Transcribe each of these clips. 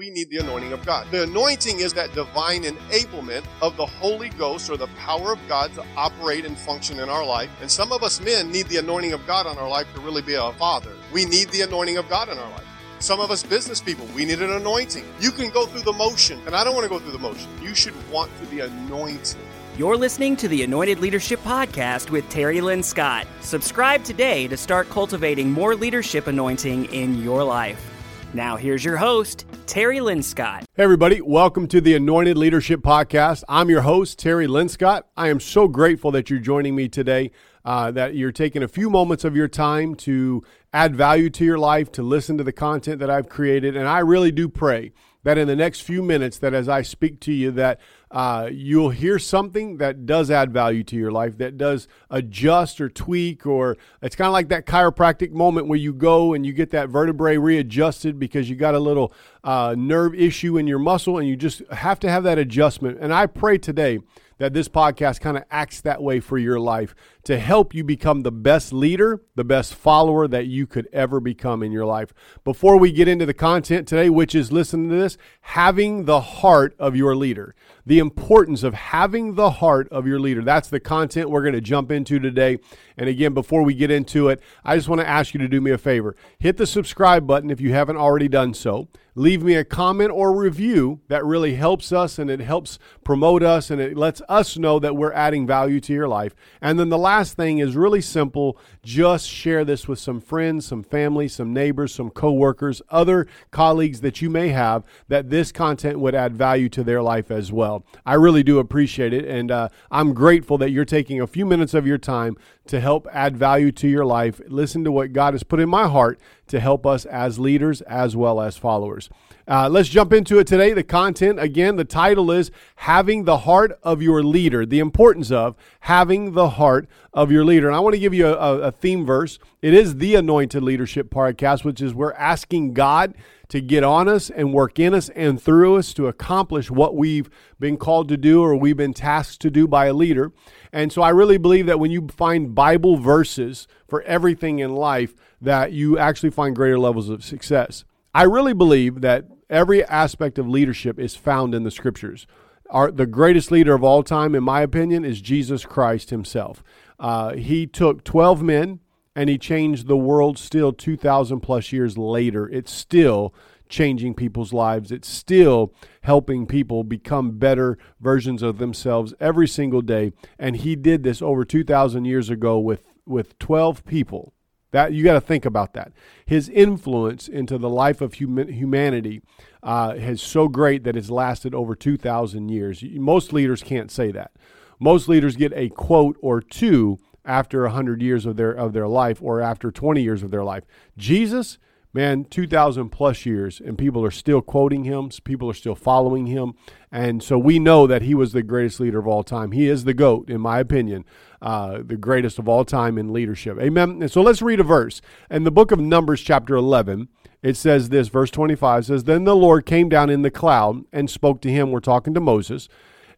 we need the anointing of God. The anointing is that divine enablement of the Holy Ghost or the power of God to operate and function in our life. And some of us men need the anointing of God on our life to really be a father. We need the anointing of God in our life. Some of us business people, we need an anointing. You can go through the motion, and I don't want to go through the motion. You should want to be anointed. You're listening to the Anointed Leadership Podcast with Terry Linscott. Subscribe today to start cultivating more leadership anointing in your life. Now, here's your host, Terry Linscott. Hey, everybody, welcome to the Anointed Leadership Podcast. I'm your host, Terry Linscott. I am so grateful that you're joining me today, uh, that you're taking a few moments of your time to add value to your life, to listen to the content that I've created. And I really do pray that in the next few minutes that as I speak to you that uh, you'll hear something that does add value to your life, that does adjust or tweak, or it's kind of like that chiropractic moment where you go and you get that vertebrae readjusted because you got a little uh, nerve issue in your muscle and you just have to have that adjustment. And I pray today that this podcast kind of acts that way for your life to help you become the best leader, the best follower that you could ever become in your life. Before we get into the content today, which is listen to this, having the heart of your leader. The importance of having the heart of your leader. That's the content we're going to jump into today. And again, before we get into it, I just want to ask you to do me a favor. Hit the subscribe button if you haven't already done so leave me a comment or review. That really helps us and it helps promote us and it lets us know that we're adding value to your life. And then the last thing is really simple just share this with some friends, some family, some neighbors, some coworkers, other colleagues that you may have that this content would add value to their life as well. I really do appreciate it. And uh, I'm grateful that you're taking a few minutes of your time to help add value to your life. Listen to what God has put in my heart to help us as leaders as well as followers. Uh, let's jump into it today. The content, again, the title is Having the Heart of Your Leader, the importance of having the heart of your leader. And I want to give you a, a theme verse. It is the Anointed Leadership Podcast, which is we're asking God to get on us and work in us and through us to accomplish what we've been called to do or we've been tasked to do by a leader. And so I really believe that when you find Bible verses for everything in life, that you actually find greater levels of success. I really believe that every aspect of leadership is found in the scriptures. Our, the greatest leader of all time, in my opinion, is Jesus Christ himself. Uh, he took 12 men and he changed the world still 2,000 plus years later. It's still changing people's lives. It's still helping people become better versions of themselves every single day. And he did this over 2,000 years ago with, with 12 people. That you got to think about that. His influence into the life of humanity uh, is so great that it's lasted over 2,000 years. Most leaders can't say that. Most leaders get a quote or two after 100 years of their of their life or after 20 years of their life. Jesus man, 2,000 plus years, and people are still quoting him. People are still following him. And so we know that he was the greatest leader of all time. He is the GOAT, in my opinion, uh, the greatest of all time in leadership. Amen. And so let's read a verse. In the book of Numbers, chapter 11, it says this, verse 25 says, Then the Lord came down in the cloud and spoke to him. We're talking to Moses.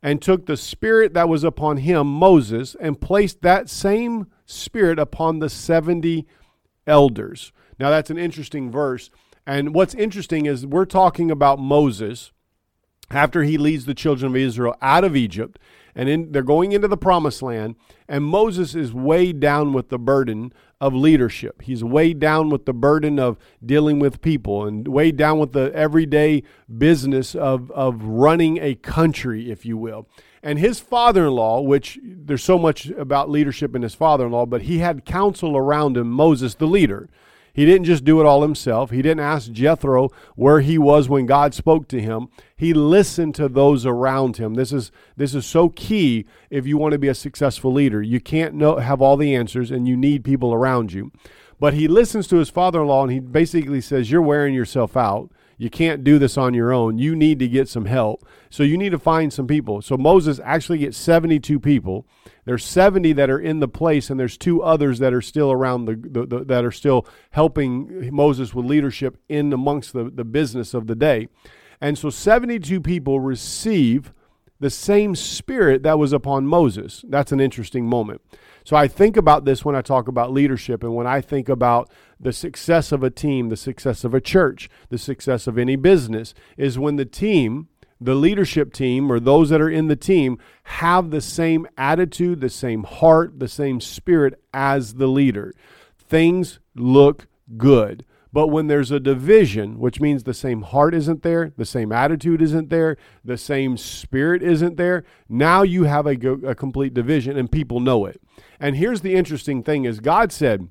And took the spirit that was upon him, Moses, and placed that same spirit upon the 70 elders. Now, that's an interesting verse. And what's interesting is we're talking about Moses after he leads the children of Israel out of Egypt and in, they're going into the promised land and Moses is weighed down with the burden of leadership. He's weighed down with the burden of dealing with people and weighed down with the everyday business of, of running a country, if you will. And his father in law, which there's so much about leadership in his father in law, but he had counsel around him, Moses the leader. He didn't just do it all himself. He didn't ask Jethro where he was when God spoke to him. He listened to those around him. This is this is so key if you want to be a successful leader. You can't know have all the answers and you need people around you. But he listens to his father-in-law and he basically says you're wearing yourself out. You can't do this on your own. You need to get some help. So you need to find some people. So Moses actually gets 72 people. There's 70 that are in the place, and there's two others that are still around the, the, the that are still helping Moses with leadership in amongst the, the business of the day. And so 72 people receive the same spirit that was upon Moses. That's an interesting moment. So I think about this when I talk about leadership and when I think about the success of a team, the success of a church, the success of any business is when the team, the leadership team, or those that are in the team have the same attitude, the same heart, the same spirit as the leader. Things look good. But when there's a division, which means the same heart isn't there, the same attitude isn't there, the same spirit isn't there, now you have a, a complete division and people know it. And here's the interesting thing is God said,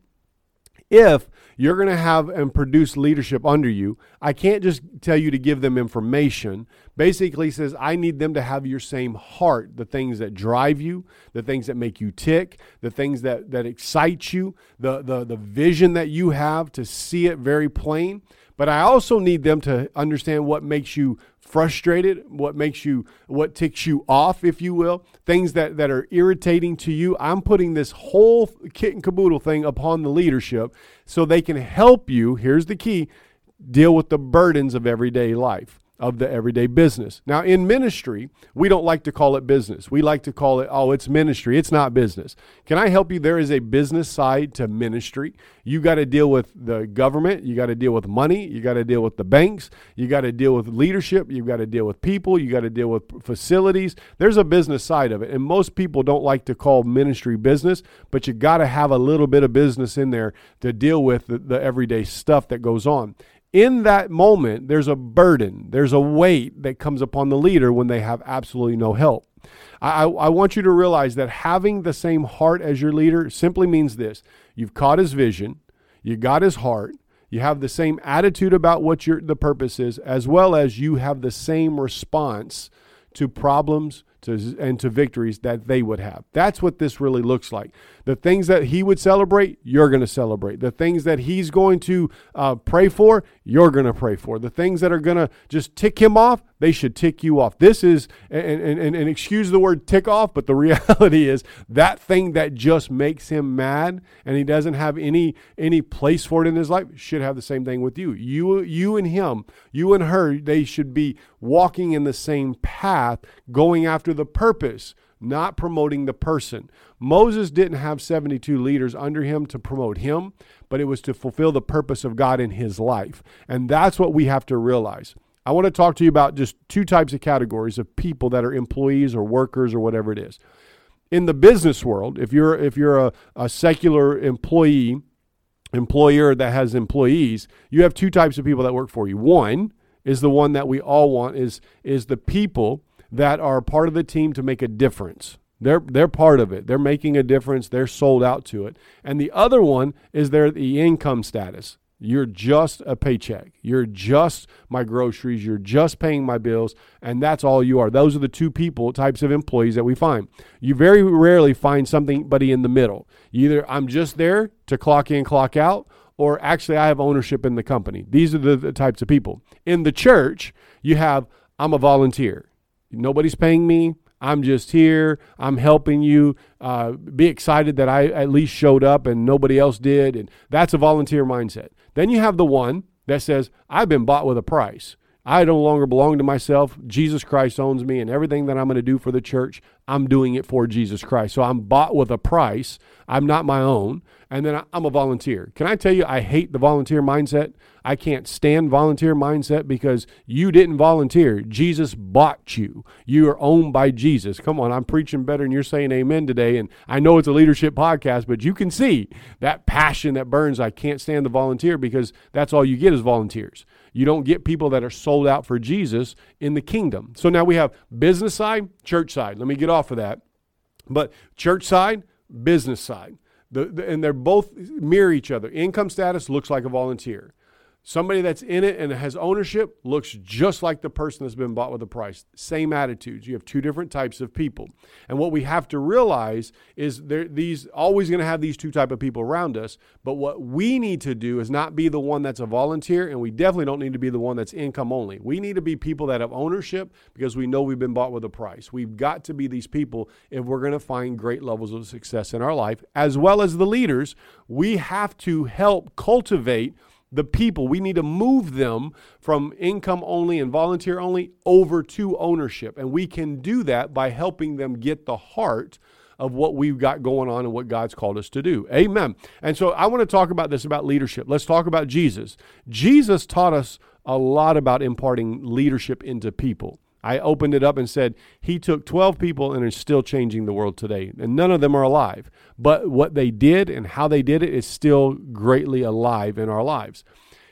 if you're going to have and produce leadership under you, I can't just tell you to give them information. Basically, says I need them to have your same heart, the things that drive you, the things that make you tick, the things that that excite you, the the the vision that you have to see it very plain. But I also need them to understand what makes you frustrated, what makes you, what ticks you off, if you will, things that, that are irritating to you. I'm putting this whole kit and caboodle thing upon the leadership so they can help you. Here's the key deal with the burdens of everyday life of the everyday business. Now, in ministry, we don't like to call it business. We like to call it, oh, it's ministry. It's not business. Can I help you? There is a business side to ministry. You got to deal with the government. You got to deal with money. You got to deal with the banks. You got to deal with leadership. You got to deal with people. You got to deal with facilities. There's a business side of it. And most people don't like to call ministry business, but you got to have a little bit of business in there to deal with the, the everyday stuff that goes on in that moment, there's a burden, there's a weight that comes upon the leader when they have absolutely no help. I, I, want you to realize that having the same heart as your leader simply means this you've caught his vision, you got his heart, you have the same attitude about what your, the purpose is, as well as you have the same response to problems, to, and to victories that they would have. That's what this really looks like. The things that he would celebrate, you're going to celebrate. The things that he's going to uh, pray for, you're going to pray for. The things that are going to just tick him off, they should tick you off. This is, and, and, and excuse the word tick off, but the reality is that thing that just makes him mad and he doesn't have any any place for it in his life should have the same thing with you. You you and him, you and her, they should be walking in the same path, going after the purpose not promoting the person. Moses didn't have 72 leaders under him to promote him, but it was to fulfill the purpose of God in his life. And that's what we have to realize. I want to talk to you about just two types of categories of people that are employees or workers or whatever it is. In the business world, if you're if you're a, a secular employee, employer that has employees, you have two types of people that work for you. One is the one that we all want is is the people that are part of the team to make a difference. They're, they're part of it. They're making a difference. They're sold out to it. And the other one is their the income status. You're just a paycheck. You're just my groceries. You're just paying my bills. And that's all you are. Those are the two people, types of employees that we find. You very rarely find somebody in the middle. Either I'm just there to clock in, clock out, or actually I have ownership in the company. These are the, the types of people. In the church, you have I'm a volunteer. Nobody's paying me. I'm just here. I'm helping you. Uh, be excited that I at least showed up and nobody else did. And that's a volunteer mindset. Then you have the one that says, I've been bought with a price. I no longer belong to myself. Jesus Christ owns me, and everything that I'm going to do for the church, I'm doing it for Jesus Christ. So I'm bought with a price. I'm not my own. And then I'm a volunteer. Can I tell you, I hate the volunteer mindset. I can't stand volunteer mindset because you didn't volunteer. Jesus bought you. You are owned by Jesus. Come on, I'm preaching better and you're saying amen today. And I know it's a leadership podcast, but you can see that passion that burns. I can't stand the volunteer because that's all you get is volunteers. You don't get people that are sold out for Jesus in the kingdom. So now we have business side, church side. Let me get off of that. But church side, business side. The, the, and they're both mirror each other. Income status looks like a volunteer. Somebody that's in it and has ownership looks just like the person that's been bought with a price. Same attitudes. You have two different types of people. And what we have to realize is there these always going to have these two type of people around us, but what we need to do is not be the one that's a volunteer and we definitely don't need to be the one that's income only. We need to be people that have ownership because we know we've been bought with a price. We've got to be these people if we're going to find great levels of success in our life as well as the leaders. We have to help cultivate the people. We need to move them from income only and volunteer only over to ownership. And we can do that by helping them get the heart of what we've got going on and what God's called us to do. Amen. And so I want to talk about this about leadership. Let's talk about Jesus. Jesus taught us a lot about imparting leadership into people. I opened it up and said, He took 12 people and is still changing the world today. And none of them are alive. But what they did and how they did it is still greatly alive in our lives.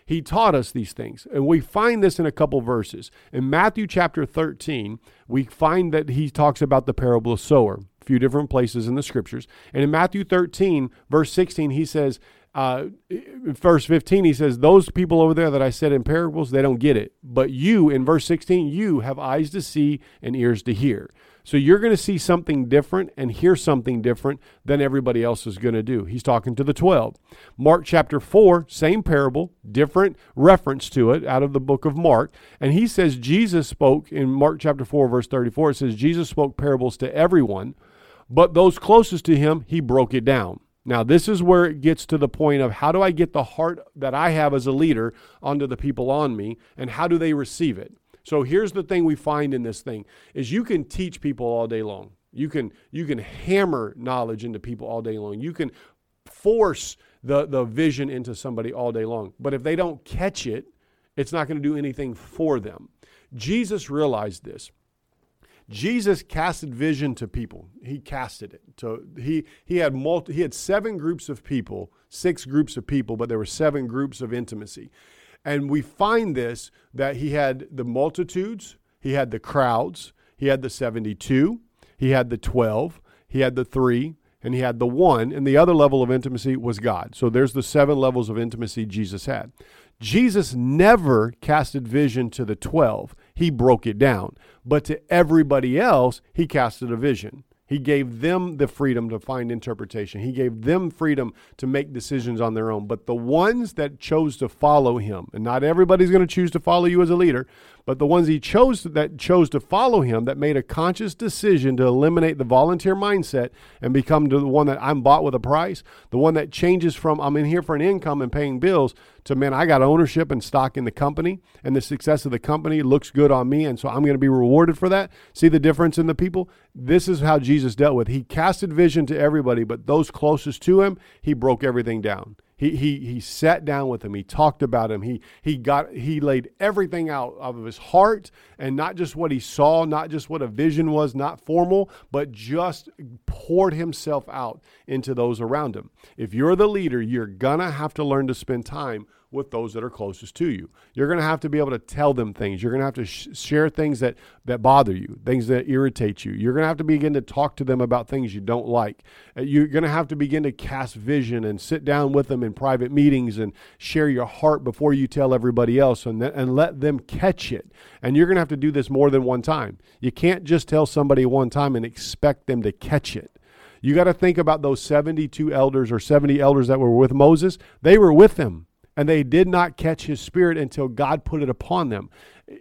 He taught us these things. And we find this in a couple verses. In Matthew chapter 13, we find that he talks about the parable of sower, a few different places in the scriptures. And in Matthew 13, verse 16, he says, uh, verse 15, he says, Those people over there that I said in parables, they don't get it. But you, in verse 16, you have eyes to see and ears to hear. So you're going to see something different and hear something different than everybody else is going to do. He's talking to the 12. Mark chapter 4, same parable, different reference to it out of the book of Mark. And he says Jesus spoke in Mark chapter 4, verse 34, it says Jesus spoke parables to everyone, but those closest to him, he broke it down. Now, this is where it gets to the point of how do I get the heart that I have as a leader onto the people on me, and how do they receive it? So here's the thing we find in this thing is you can teach people all day long. You can you can hammer knowledge into people all day long. You can force the the vision into somebody all day long. But if they don't catch it, it's not going to do anything for them. Jesus realized this. Jesus casted vision to people. He casted it. So he he had multi, he had seven groups of people, six groups of people, but there were seven groups of intimacy. And we find this that he had the multitudes, he had the crowds, he had the 72, he had the 12, he had the 3, and he had the 1, and the other level of intimacy was God. So there's the seven levels of intimacy Jesus had. Jesus never casted vision to the 12 he broke it down. But to everybody else, he casted a vision. He gave them the freedom to find interpretation. He gave them freedom to make decisions on their own. But the ones that chose to follow him, and not everybody's going to choose to follow you as a leader, but the ones he chose that chose to follow him, that made a conscious decision to eliminate the volunteer mindset and become the one that I'm bought with a price, the one that changes from I'm in here for an income and paying bills to man, I got ownership and stock in the company, and the success of the company looks good on me, and so I'm going to be rewarded for that. See the difference in the people? This is how Jesus dealt with. He casted vision to everybody, but those closest to him, he broke everything down. He, he, he sat down with him. He talked about him. He, he, got, he laid everything out of his heart and not just what he saw, not just what a vision was, not formal, but just poured himself out into those around him. If you're the leader, you're going to have to learn to spend time with those that are closest to you. You're going to have to be able to tell them things. You're going to have to sh- share things that, that bother you, things that irritate you. You're going to have to begin to talk to them about things you don't like. Uh, you're going to have to begin to cast vision and sit down with them in private meetings and share your heart before you tell everybody else and, th- and let them catch it. And you're going to have to do this more than one time. You can't just tell somebody one time and expect them to catch it. You got to think about those 72 elders or 70 elders that were with Moses. They were with him and they did not catch his spirit until God put it upon them.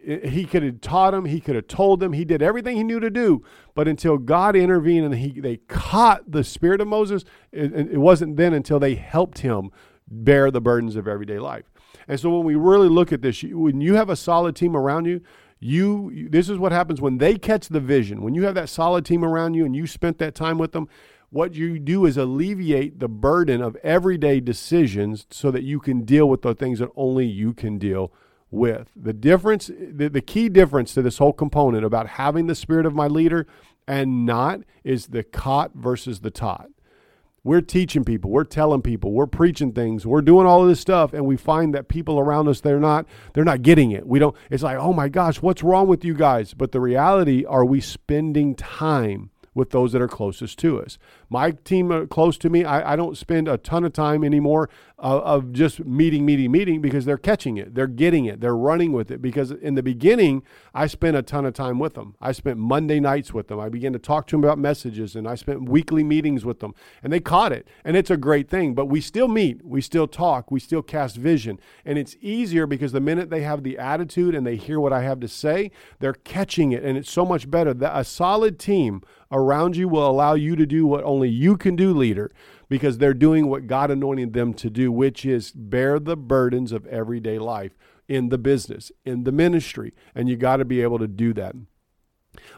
He could have taught them, he could have told them, he did everything he knew to do, but until God intervened and he, they caught the spirit of Moses, it, it wasn't then until they helped him bear the burdens of everyday life. And so when we really look at this, when you have a solid team around you, you this is what happens when they catch the vision. When you have that solid team around you and you spent that time with them, what you do is alleviate the burden of everyday decisions so that you can deal with the things that only you can deal with. The difference, the, the key difference to this whole component about having the spirit of my leader and not is the caught versus the taught. We're teaching people, we're telling people, we're preaching things, we're doing all of this stuff, and we find that people around us they're not they're not getting it. We don't. It's like, oh my gosh, what's wrong with you guys? But the reality, are we spending time? With those that are closest to us. My team uh, close to me, I, I don't spend a ton of time anymore of just meeting, meeting, meeting because they're catching it. They're getting it. They're running with it. Because in the beginning, I spent a ton of time with them. I spent Monday nights with them. I began to talk to them about messages and I spent weekly meetings with them. And they caught it. And it's a great thing. But we still meet, we still talk, we still cast vision. And it's easier because the minute they have the attitude and they hear what I have to say, they're catching it. And it's so much better. That A solid team around you will allow you to do what only you can do, leader, because they're doing what God anointed them to do, which is bear the burdens of everyday life in the business, in the ministry. And you got to be able to do that.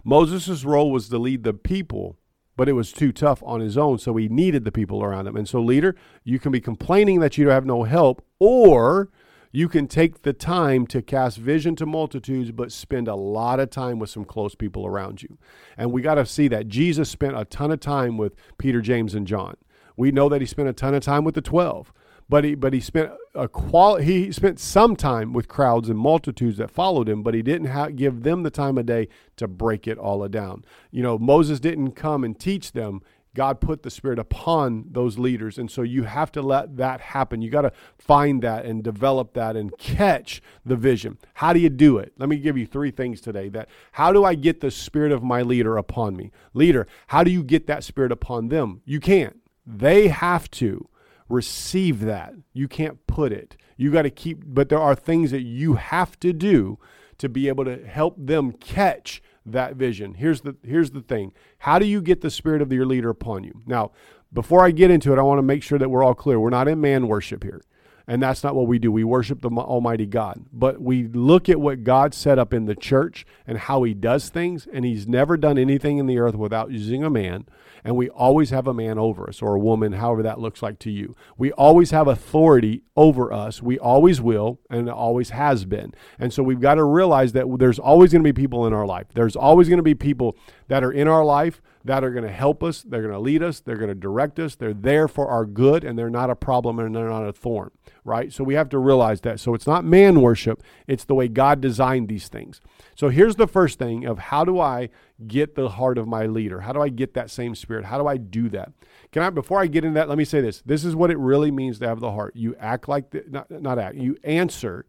Moses' role was to lead the people but it was too tough on his own, so he needed the people around him. And so, leader, you can be complaining that you have no help, or you can take the time to cast vision to multitudes, but spend a lot of time with some close people around you. And we got to see that Jesus spent a ton of time with Peter, James, and John. We know that he spent a ton of time with the 12 but he but he spent a qual he spent some time with crowds and multitudes that followed him but he didn't ha- give them the time of day to break it all down. You know moses didn't come and teach them. God put the spirit upon those leaders and so you have to let that happen. You got to find that and develop that and catch the vision. How do you do it? Let me give you three things today that how do i get the spirit of my leader upon me? Leader how do you get that spirit upon them? You can't they have to receive that. You can't put it. You got to keep, but there are things that you have to do to be able to help them catch that vision. Here's the here's the thing. How do you get the spirit of your leader upon you? Now, before I get into it, I want to make sure that we're all clear. We're not in man worship here. And that's not what we do. We worship the Almighty God. But we look at what God set up in the church and how He does things. And He's never done anything in the earth without using a man and we always have a man over us or a woman, however that looks like to you. We always have authority over us. We always will, and it always has been. And so we've got to realize that there's always going to be people in our life. There's always going to be people that are in our life that are going to help us, they're going to lead us, they're going to direct us, they're there for our good, and they're not a problem and they're not a thorn, right? So we have to realize that. So it's not man worship, it's the way God designed these things. So here's the first thing of how do I get the heart of my leader? How do I get that same spirit? How do I do that? Can I before I get into that, let me say this. This is what it really means to have the heart. You act like the, not not act. You answer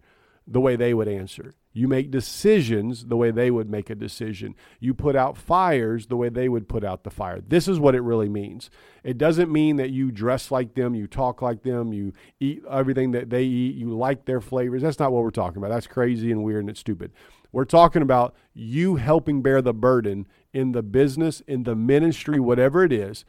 the way they would answer. You make decisions the way they would make a decision. You put out fires the way they would put out the fire. This is what it really means. It doesn't mean that you dress like them, you talk like them, you eat everything that they eat, you like their flavors. That's not what we're talking about. That's crazy and weird and it's stupid. We're talking about you helping bear the burden in the business, in the ministry, whatever it is.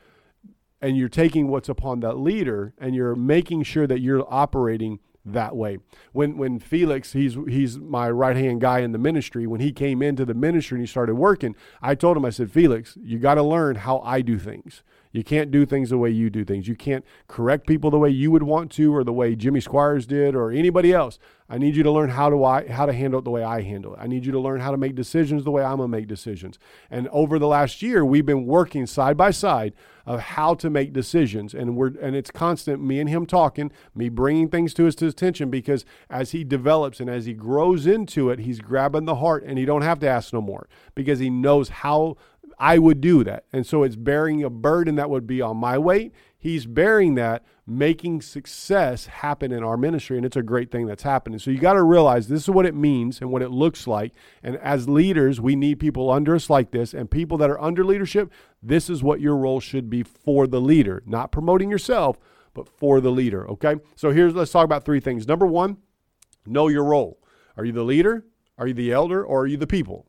And you're taking what's upon that leader and you're making sure that you're operating that way. When when Felix, he's he's my right hand guy in the ministry. When he came into the ministry and he started working, I told him, I said, Felix, you got to learn how I do things. You can't do things the way you do things. You can't correct people the way you would want to, or the way Jimmy Squires did, or anybody else. I need you to learn how to how to handle it the way I handle it. I need you to learn how to make decisions the way I'm gonna make decisions. And over the last year, we've been working side by side of how to make decisions, and we're and it's constant. Me and him talking, me bringing things to his attention because as he develops and as he grows into it, he's grabbing the heart, and he don't have to ask no more because he knows how I would do that. And so it's bearing a burden that would be on my weight. He's bearing that, making success happen in our ministry. And it's a great thing that's happening. So you got to realize this is what it means and what it looks like. And as leaders, we need people under us like this. And people that are under leadership, this is what your role should be for the leader, not promoting yourself, but for the leader. Okay. So here's, let's talk about three things. Number one, know your role. Are you the leader? Are you the elder? Or are you the people?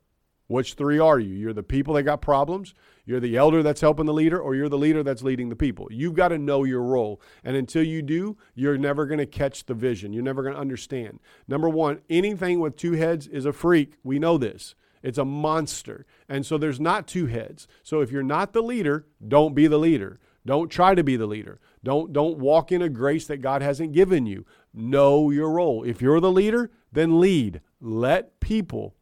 Which three are you? You're the people that got problems, you're the elder that's helping the leader, or you're the leader that's leading the people. You've got to know your role. And until you do, you're never going to catch the vision. You're never going to understand. Number one, anything with two heads is a freak. We know this. It's a monster. And so there's not two heads. So if you're not the leader, don't be the leader. Don't try to be the leader. Don't don't walk in a grace that God hasn't given you. Know your role. If you're the leader, then lead. Let people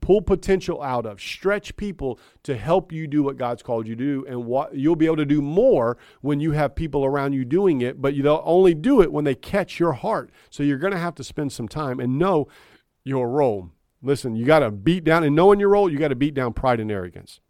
pull potential out of, stretch people to help you do what God's called you to do. And what you'll be able to do more when you have people around you doing it, but they'll only do it when they catch your heart. So you're going to have to spend some time and know your role. Listen, you got to beat down, and knowing your role, you got to beat down pride and arrogance.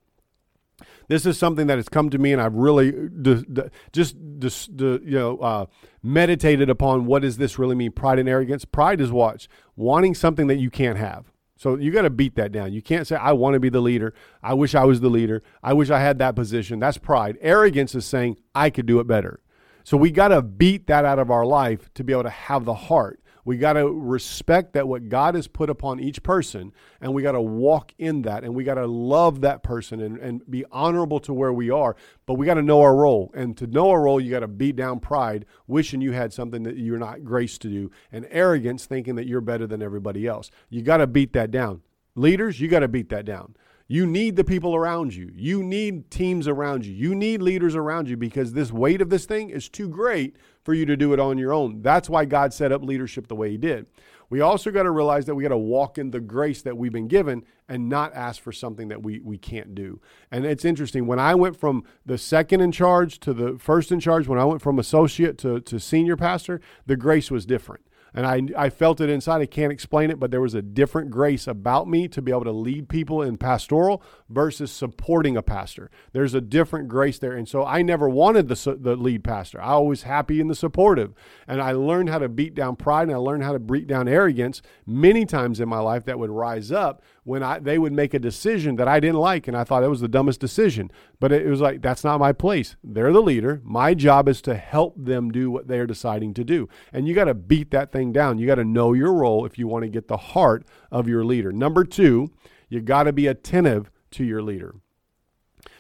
This is something that has come to me, and I've really d- d- just d- you know uh, meditated upon. What does this really mean? Pride and arrogance. Pride is what wanting something that you can't have. So you got to beat that down. You can't say, I want to be the leader. I wish I was the leader. I wish I had that position. That's pride. Arrogance is saying, I could do it better. So we got to beat that out of our life to be able to have the heart we got to respect that what God has put upon each person, and we got to walk in that, and we got to love that person and, and be honorable to where we are. But we got to know our role. And to know our role, you got to beat down pride, wishing you had something that you're not graced to do, and arrogance, thinking that you're better than everybody else. You got to beat that down. Leaders, you got to beat that down. You need the people around you. You need teams around you. You need leaders around you because this weight of this thing is too great for you to do it on your own. That's why God set up leadership the way He did. We also got to realize that we got to walk in the grace that we've been given and not ask for something that we, we can't do. And it's interesting. When I went from the second in charge to the first in charge, when I went from associate to, to senior pastor, the grace was different and I, I felt it inside. I can't explain it, but there was a different grace about me to be able to lead people in pastoral versus supporting a pastor. There's a different grace there. And so I never wanted the, the lead pastor. I was happy in the supportive. And I learned how to beat down pride and I learned how to beat down arrogance many times in my life that would rise up when I, they would make a decision that I didn't like, and I thought it was the dumbest decision. But it was like, that's not my place. They're the leader. My job is to help them do what they're deciding to do. And you got to beat that thing down. You got to know your role if you want to get the heart of your leader. Number two, you got to be attentive to your leader.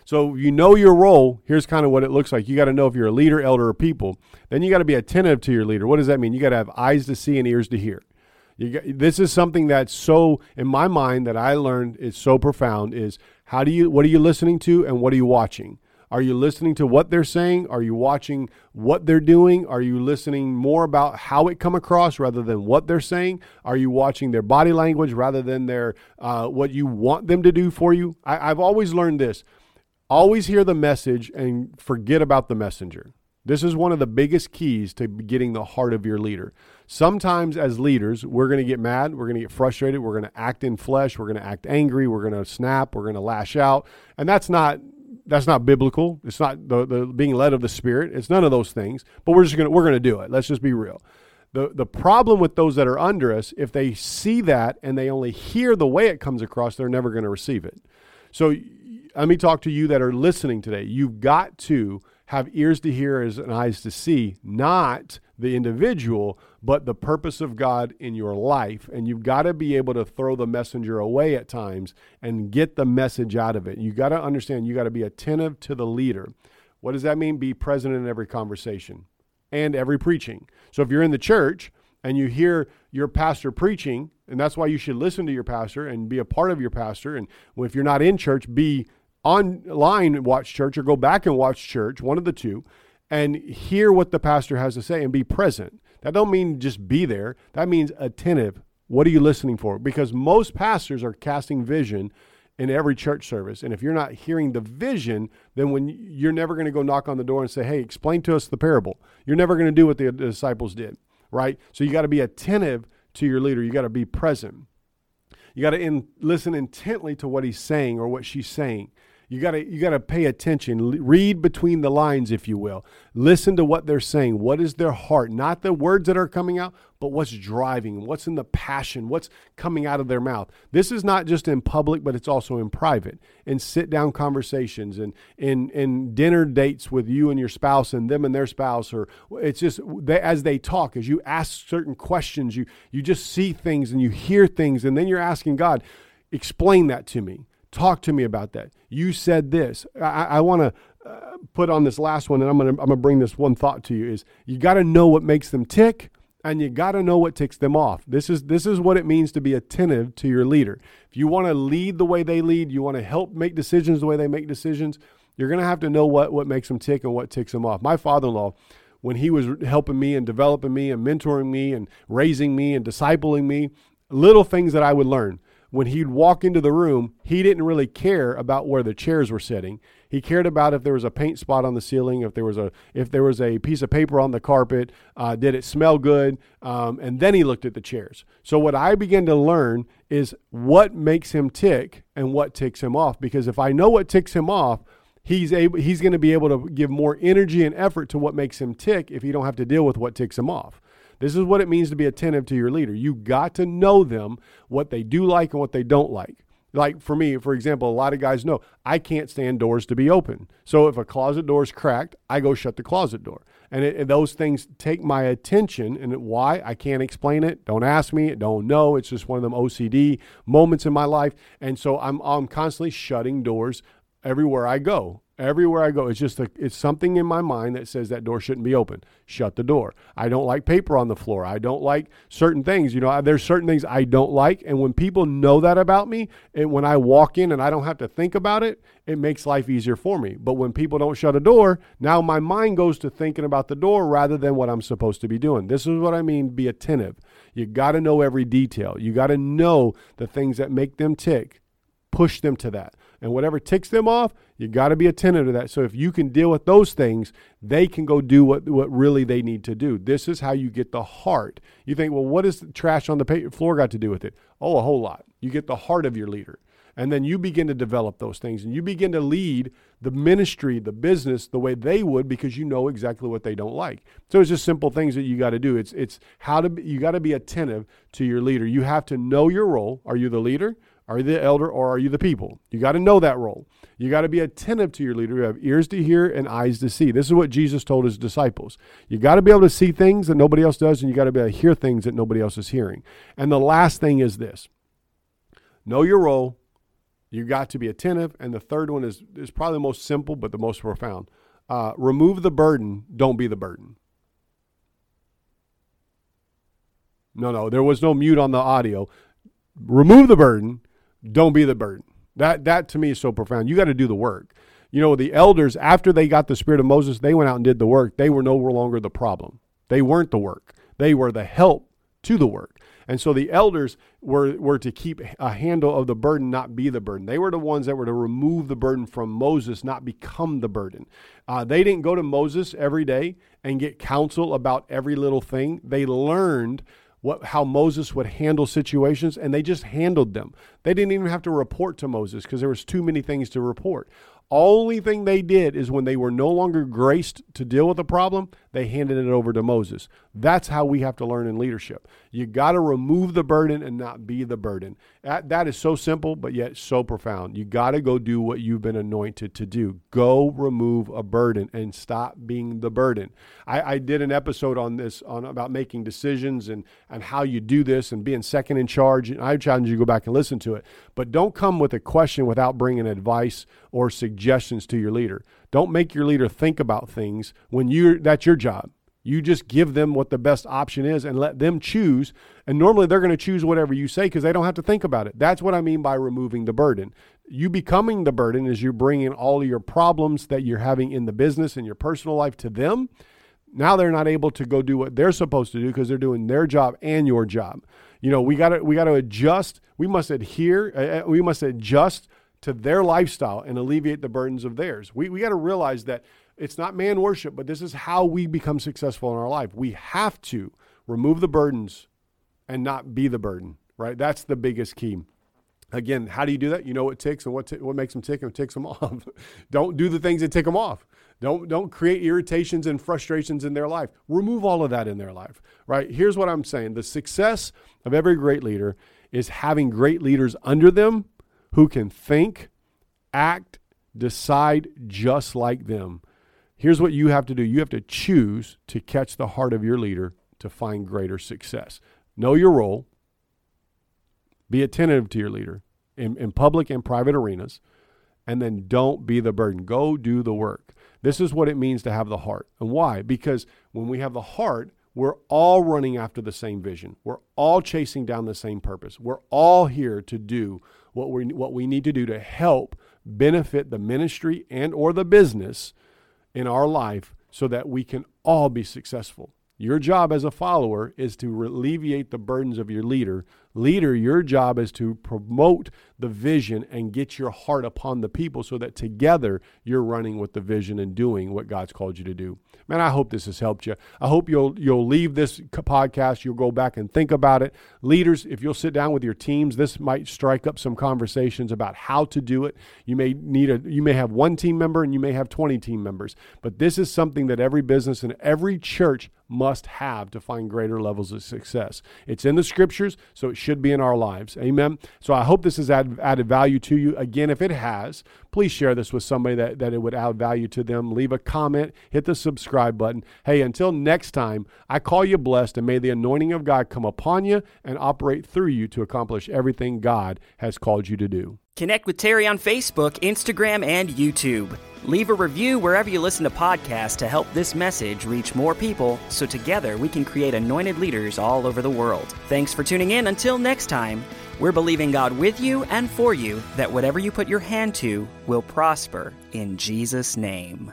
So you know your role. Here's kind of what it looks like. You got to know if you're a leader, elder, or people. Then you got to be attentive to your leader. What does that mean? You got to have eyes to see and ears to hear. This is something that's so in my mind that I learned is so profound is how do you what are you listening to and what are you watching? Are you listening to what they're saying? Are you watching what they're doing? Are you listening more about how it come across rather than what they're saying? Are you watching their body language rather than their uh, what you want them to do for you? I, I've always learned this: always hear the message and forget about the messenger. This is one of the biggest keys to getting the heart of your leader. Sometimes, as leaders, we're going to get mad, we're going to get frustrated, we're going to act in flesh, we're going to act angry, we're going to snap, we're going to lash out, and that's not that's not biblical. It's not the, the being led of the Spirit. It's none of those things. But we're just going to we're going to do it. Let's just be real. The, the problem with those that are under us, if they see that and they only hear the way it comes across, they're never going to receive it. So let me talk to you that are listening today. You've got to have ears to hear and eyes to see, not the individual, but the purpose of God in your life. And you've got to be able to throw the messenger away at times and get the message out of it. You got to understand, you got to be attentive to the leader. What does that mean? Be present in every conversation and every preaching. So if you're in the church and you hear your pastor preaching, and that's why you should listen to your pastor and be a part of your pastor. And if you're not in church, be online watch church or go back and watch church, one of the two, and hear what the pastor has to say and be present. That don't mean just be there. That means attentive. What are you listening for? Because most pastors are casting vision in every church service. And if you're not hearing the vision, then when you're never going to go knock on the door and say, "Hey, explain to us the parable." You're never going to do what the disciples did, right? So you got to be attentive to your leader. You got to be present. You got to in, listen intently to what he's saying or what she's saying. You got to you got to pay attention. Read between the lines if you will. Listen to what they're saying. What is their heart? Not the words that are coming out, but what's driving, what's in the passion, what's coming out of their mouth. This is not just in public, but it's also in private, in sit down conversations and in, in dinner dates with you and your spouse and them and their spouse. Or it's just they, as they talk, as you ask certain questions, you, you just see things and you hear things, and then you're asking God, explain that to me. Talk to me about that. You said this. I, I want to uh, put on this last one, and I'm going to I'm gonna bring this one thought to you: is you got to know what makes them tick, and you got to know what ticks them off. This is this is what it means to be attentive to your leader. If you want to lead the way they lead, you want to help make decisions the way they make decisions. You're going to have to know what what makes them tick and what ticks them off. My father-in-law when he was helping me and developing me and mentoring me and raising me and discipling me, little things that I would learn when he'd walk into the room, he didn't really care about where the chairs were sitting. He cared about if there was a paint spot on the ceiling, if there was a if there was a piece of paper on the carpet, uh, did it smell good, um, and then he looked at the chairs. So what I began to learn is what makes him tick and what ticks him off. Because if I know what ticks him off, he's able he's going to be able to give more energy and effort to what makes him tick if he don't have to deal with what ticks him off. This is what it means to be attentive to your leader. You got to know them, what they do like and what they don't like. Like for me, for example, a lot of guys know I can't stand doors to be open. So if a closet door is cracked, I go shut the closet door. And, it, and those things take my attention. And why? I can't explain it. Don't ask me. Don't know. It's just one of them OCD moments in my life. And so I'm, I'm constantly shutting doors everywhere I go. Everywhere I go, it's just a, it's something in my mind that says that door shouldn't be open. Shut the door. I don't like paper on the floor. I don't like certain things. You know, there's certain things I don't like, and when people know that about me, and when I walk in and I don't have to think about it, it makes life easier for me. But when people don't shut a door, now my mind goes to thinking about the door rather than what I'm supposed to be doing. This is what I mean. Be attentive. You got to know every detail. You got to know the things that make them tick. Push them to that and whatever ticks them off, you got to be attentive to that. So if you can deal with those things, they can go do what, what really they need to do. This is how you get the heart. You think, well, what does trash on the floor got to do with it? Oh, a whole lot. You get the heart of your leader. And then you begin to develop those things and you begin to lead the ministry, the business the way they would because you know exactly what they don't like. So it's just simple things that you got to do. It's it's how to you got to be attentive to your leader. You have to know your role. Are you the leader? Are you the elder or are you the people? You got to know that role. You got to be attentive to your leader. You have ears to hear and eyes to see. This is what Jesus told his disciples. You got to be able to see things that nobody else does, and you got to be able to hear things that nobody else is hearing. And the last thing is this know your role. You got to be attentive. And the third one is, is probably the most simple, but the most profound. Uh, remove the burden, don't be the burden. No, no, there was no mute on the audio. Remove the burden, don't be the burden. That that to me is so profound. You got to do the work. You know, the elders after they got the spirit of Moses, they went out and did the work. They were no longer the problem. They weren't the work. They were the help to the work. And so the elders were, were to keep a handle of the burden, not be the burden. They were the ones that were to remove the burden from Moses, not become the burden. Uh, they didn't go to Moses every day and get counsel about every little thing. They learned what, how Moses would handle situations, and they just handled them. They didn't even have to report to Moses because there was too many things to report. Only thing they did is when they were no longer graced to deal with a problem, they handed it over to Moses. That's how we have to learn in leadership. You got to remove the burden and not be the burden. That, that is so simple, but yet so profound. You got to go do what you've been anointed to do. Go remove a burden and stop being the burden. I, I did an episode on this on about making decisions and, and how you do this and being second in charge. And I challenge you to go back and listen to it. But don't come with a question without bringing advice or suggestions to your leader. Don't make your leader think about things when you that's your job. You just give them what the best option is and let them choose. And normally they're going to choose whatever you say because they don't have to think about it. That's what I mean by removing the burden. You becoming the burden is you're bringing all your problems that you're having in the business and your personal life to them. Now they're not able to go do what they're supposed to do because they're doing their job and your job. You know, we got to we got to adjust. We must adhere. Uh, uh we must adjust to their lifestyle and alleviate the burdens of theirs. We, we got to realize that it's not man worship, but this is how we become successful in our life. We have to remove the burdens and not be the burden, right? That's the biggest key. Again, how do you do that? You know what ticks and what, t- what makes them tick and ticks them off. don't do the things that tick them off. Don't, don't create irritations and frustrations in their life. Remove all of that in their life, right? Here's what I'm saying the success of every great leader is having great leaders under them who can think, act, decide just like them. Here's what you have to do you have to choose to catch the heart of your leader to find greater success. Know your role, be attentive to your leader in, in public and private arenas, and then don't be the burden. Go do the work. This is what it means to have the heart. And why? Because when we have the heart, we're all running after the same vision. We're all chasing down the same purpose. We're all here to do what we what we need to do to help benefit the ministry and or the business in our life so that we can all be successful. Your job as a follower is to alleviate the burdens of your leader. Leader, your job is to promote the vision and get your heart upon the people so that together you're running with the vision and doing what God's called you to do. Man, I hope this has helped you. I hope you'll you'll leave this podcast, you'll go back and think about it. Leaders, if you'll sit down with your teams, this might strike up some conversations about how to do it. You may need a you may have one team member and you may have 20 team members, but this is something that every business and every church must have to find greater levels of success. It's in the scriptures, so it should be in our lives. Amen. So I hope this has added, value to you. Again, if it has, please share this with somebody that, that it would add value to them. Leave a comment, hit the subscribe button. Hey, until next time, I call you blessed, and may the anointing of God come upon you and operate through you to accomplish everything God has called you to do. Connect with Terry on Facebook, Instagram, and YouTube. Leave a review wherever you listen to podcasts to help this message reach more people so together we can create anointed leaders all over the world. Thanks for tuning in. Until next time, we're believing God with you and for you that whatever you put your hand to will prosper in Jesus' name.